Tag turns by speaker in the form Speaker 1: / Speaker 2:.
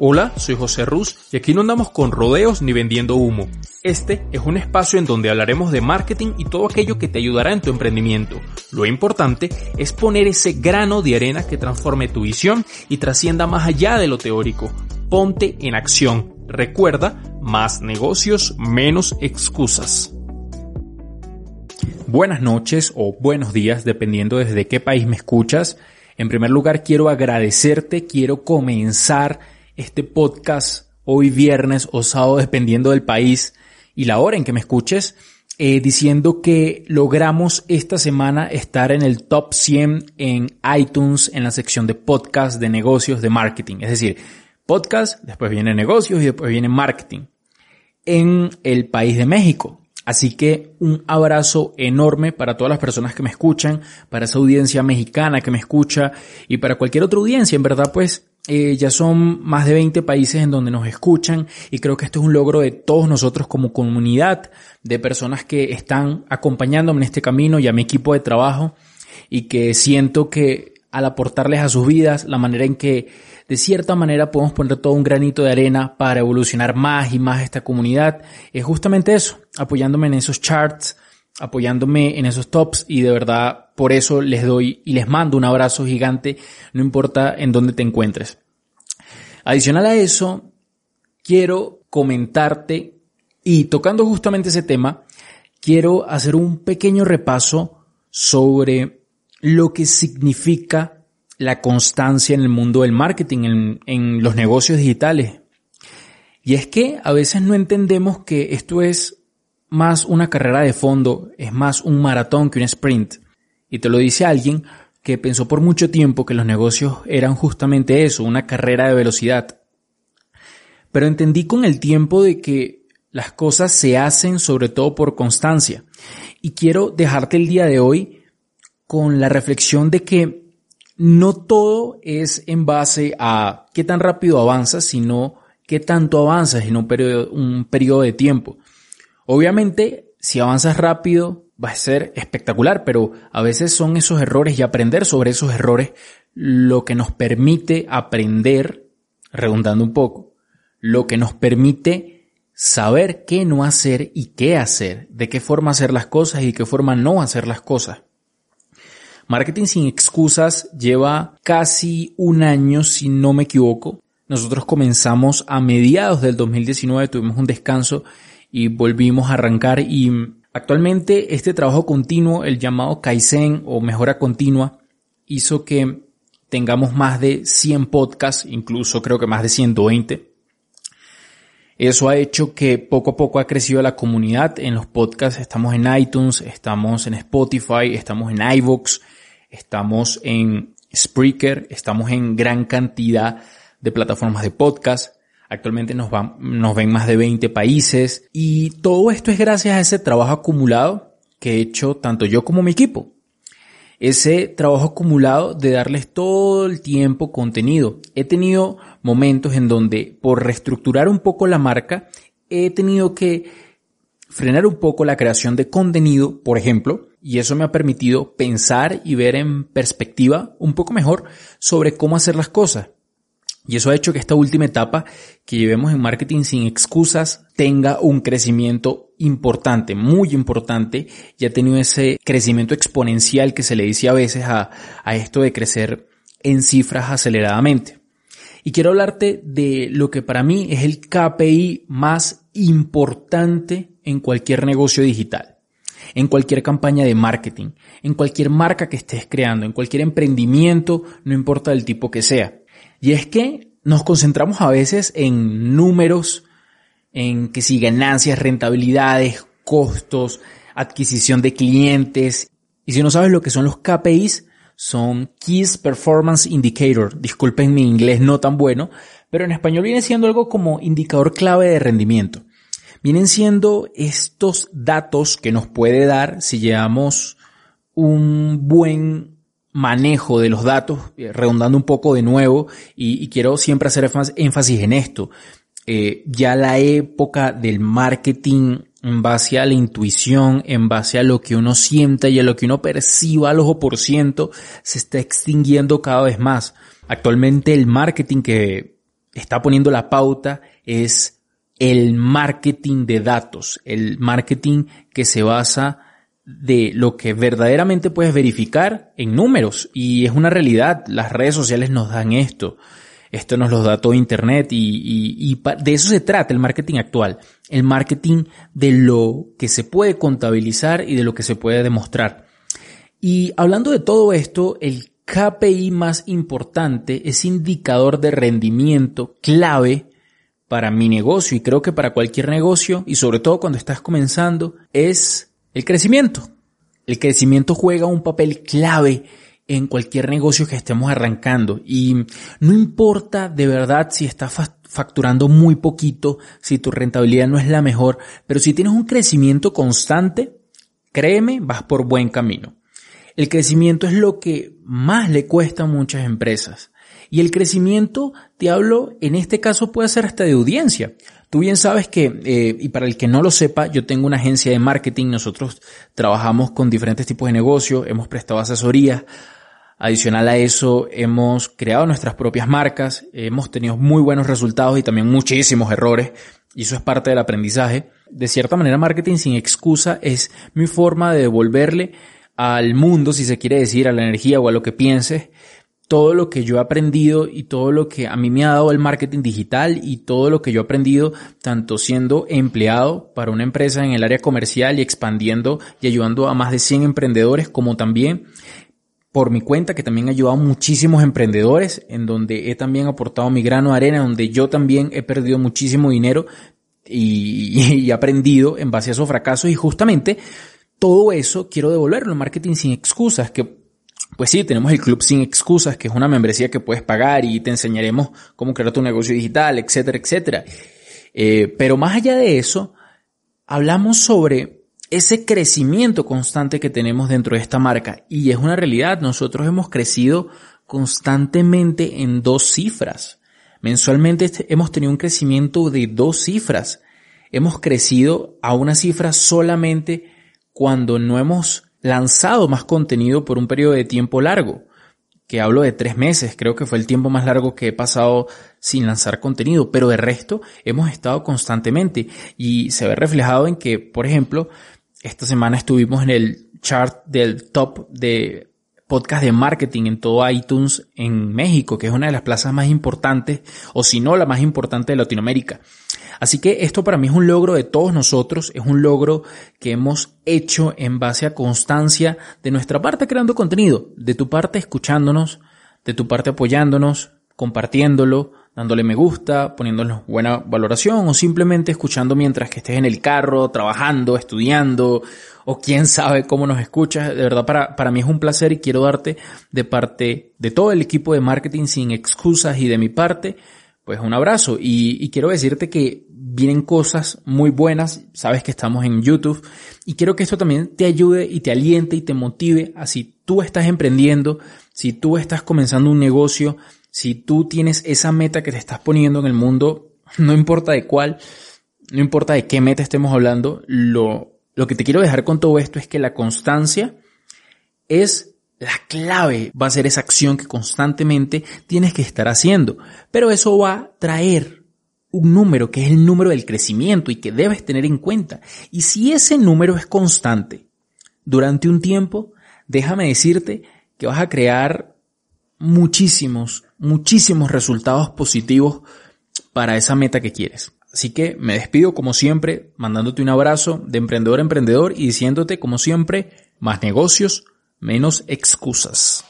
Speaker 1: Hola, soy José Ruz y aquí no andamos con rodeos ni vendiendo humo. Este es un espacio en donde hablaremos de marketing y todo aquello que te ayudará en tu emprendimiento. Lo importante es poner ese grano de arena que transforme tu visión y trascienda más allá de lo teórico. Ponte en acción. Recuerda, más negocios, menos excusas. Buenas noches o buenos días, dependiendo desde qué país me escuchas. En primer lugar, quiero agradecerte, quiero comenzar este podcast hoy viernes o sábado, dependiendo del país y la hora en que me escuches, eh, diciendo que logramos esta semana estar en el top 100 en iTunes en la sección de podcast de negocios de marketing. Es decir, podcast, después viene negocios y después viene marketing en el país de México. Así que un abrazo enorme para todas las personas que me escuchan, para esa audiencia mexicana que me escucha y para cualquier otra audiencia. En verdad, pues eh, ya son más de 20 países en donde nos escuchan y creo que esto es un logro de todos nosotros como comunidad, de personas que están acompañándome en este camino y a mi equipo de trabajo y que siento que al aportarles a sus vidas la manera en que de cierta manera podemos poner todo un granito de arena para evolucionar más y más esta comunidad, es justamente eso, apoyándome en esos charts, apoyándome en esos tops y de verdad por eso les doy y les mando un abrazo gigante, no importa en dónde te encuentres. Adicional a eso, quiero comentarte y tocando justamente ese tema, quiero hacer un pequeño repaso sobre lo que significa la constancia en el mundo del marketing, en, los negocios digitales. Y es que a veces no entendemos que esto es más una carrera de fondo, es más un maratón que un sprint. Y te lo dice alguien que pensó por mucho tiempo que los negocios eran justamente eso, una carrera de velocidad. Pero entendí con el tiempo de que las cosas se hacen sobre todo por constancia. Y quiero dejarte el día de hoy con la reflexión de que no todo es en base a qué tan rápido avanzas, sino qué tanto avanzas en un periodo, un periodo de tiempo. Obviamente, si avanzas rápido, va a ser espectacular, pero a veces son esos errores y aprender sobre esos errores lo que nos permite aprender, redundando un poco, lo que nos permite saber qué no hacer y qué hacer, de qué forma hacer las cosas y qué forma no hacer las cosas. Marketing sin excusas lleva casi un año, si no me equivoco. Nosotros comenzamos a mediados del 2019, tuvimos un descanso y volvimos a arrancar y actualmente este trabajo continuo, el llamado Kaizen o mejora continua, hizo que tengamos más de 100 podcasts, incluso creo que más de 120. Eso ha hecho que poco a poco ha crecido la comunidad en los podcasts. Estamos en iTunes, estamos en Spotify, estamos en iVoox, estamos en Spreaker, estamos en gran cantidad de plataformas de podcast. Actualmente nos, van, nos ven más de 20 países y todo esto es gracias a ese trabajo acumulado que he hecho tanto yo como mi equipo. Ese trabajo acumulado de darles todo el tiempo contenido. He tenido momentos en donde por reestructurar un poco la marca he tenido que frenar un poco la creación de contenido, por ejemplo, y eso me ha permitido pensar y ver en perspectiva un poco mejor sobre cómo hacer las cosas. Y eso ha hecho que esta última etapa que llevemos en marketing sin excusas tenga un crecimiento importante, muy importante. Y ha tenido ese crecimiento exponencial que se le dice a veces a, a esto de crecer en cifras aceleradamente. Y quiero hablarte de lo que para mí es el KPI más importante en cualquier negocio digital en cualquier campaña de marketing, en cualquier marca que estés creando, en cualquier emprendimiento, no importa el tipo que sea. Y es que nos concentramos a veces en números, en que si ganancias, rentabilidades, costos, adquisición de clientes. Y si no sabes lo que son los KPIs, son Keys Performance Indicator. Disculpen mi inglés no tan bueno, pero en español viene siendo algo como indicador clave de rendimiento. Vienen siendo estos datos que nos puede dar si llevamos un buen manejo de los datos, eh, redundando un poco de nuevo, y, quiero siempre hacer énfasis en esto. Eh, ya la época del marketing en base a la intuición, en base a lo que uno sienta y a lo que uno perciba al ojo por ciento, se está extinguiendo cada vez más. Actualmente el marketing que está poniendo la pauta es el marketing de datos, el marketing que se basa de lo que verdaderamente puedes verificar en números y es una realidad, las redes sociales nos dan esto, esto nos lo da todo Internet y, de eso se trata el marketing actual, el marketing de lo que se puede contabilizar y de lo que se puede demostrar. Y hablando de todo esto, el KPI más importante, ese indicador de rendimiento clave para mi negocio y creo que para cualquier negocio y sobre todo cuando estás comenzando es el crecimiento. El crecimiento juega un papel clave en cualquier negocio que estemos arrancando y no importa de verdad si estás facturando muy poquito, si tu rentabilidad no es la mejor, pero si tienes un crecimiento constante, créeme, vas por buen camino. El crecimiento es lo que más le cuesta a muchas empresas. Y el crecimiento, te hablo, en este caso puede ser hasta de audiencia. Tú bien sabes que, eh, y para el que no lo sepa, yo tengo una agencia de marketing, nosotros trabajamos con diferentes tipos de negocios, hemos prestado asesorías, adicional a eso hemos creado nuestras propias marcas, hemos tenido muy buenos resultados y también muchísimos errores, y eso es parte del aprendizaje. De cierta manera, marketing sin excusa es mi forma de devolverle al mundo, si se quiere decir, a la energía o a lo que pienses, todo lo que yo he aprendido y todo lo que a mí me ha dado el marketing digital y todo lo que yo he aprendido tanto siendo empleado para una empresa en el área comercial y expandiendo y ayudando a más de 100 emprendedores como también por mi cuenta que también he ayudado a muchísimos emprendedores en donde he también aportado mi grano de arena, donde yo también he perdido muchísimo dinero y, he aprendido en base a esos fracasos. Y justamente todo eso quiero devolverlo en marketing sin excusas, que pues sí, tenemos el Club Sin Excusas, que es una membresía que puedes pagar y te enseñaremos cómo crear tu negocio digital, etcétera, etcétera. Eh, pero más allá de eso, hablamos sobre ese crecimiento constante que tenemos dentro de esta marca. Y es una realidad, nosotros hemos crecido constantemente en dos cifras. Mensualmente hemos tenido un crecimiento de dos cifras. Hemos crecido a una cifra solamente cuando no hemos lanzado más contenido por un periodo de tiempo largo, que hablo de tres meses, creo que fue el tiempo más largo que he pasado sin lanzar contenido, pero de resto hemos estado constantemente y se ve reflejado en que, por ejemplo, esta semana estuvimos en el chart del top de podcast de marketing en todo iTunes en México, que es una de las plazas más importantes, o si no la más importante de Latinoamérica. Así que esto para mí es un logro de todos nosotros, es un logro que hemos hecho en base a constancia de nuestra parte creando contenido, de tu parte escuchándonos, de tu parte apoyándonos, compartiéndolo, dándole me gusta, poniéndonos buena valoración o simplemente escuchando mientras que estés en el carro, trabajando, estudiando o quién sabe cómo nos escuchas. De verdad para, para mí es un placer y quiero darte de parte de todo el equipo de marketing sin excusas y de mi parte pues un abrazo. Y, quiero decirte que vienen cosas muy buenas, sabes que estamos en YouTube. Y quiero que esto también te ayude y te aliente y te motive a si tú estás emprendiendo, si tú estás comenzando un negocio, si tú tienes esa meta que te estás poniendo en el mundo, no importa de cuál, no importa de qué meta estemos hablando, lo, lo que te quiero dejar con todo esto es que la constancia es la clave va a ser esa acción que constantemente tienes que estar haciendo. Pero eso va a traer un número que es el número del crecimiento y que debes tener en cuenta. Y si ese número es constante durante un tiempo, déjame decirte que vas a crear muchísimos, muchísimos resultados positivos para esa meta que quieres. Así que me despido como siempre, mandándote un abrazo de emprendedor a emprendedor y diciéndote como siempre, más negocios, menos excusas.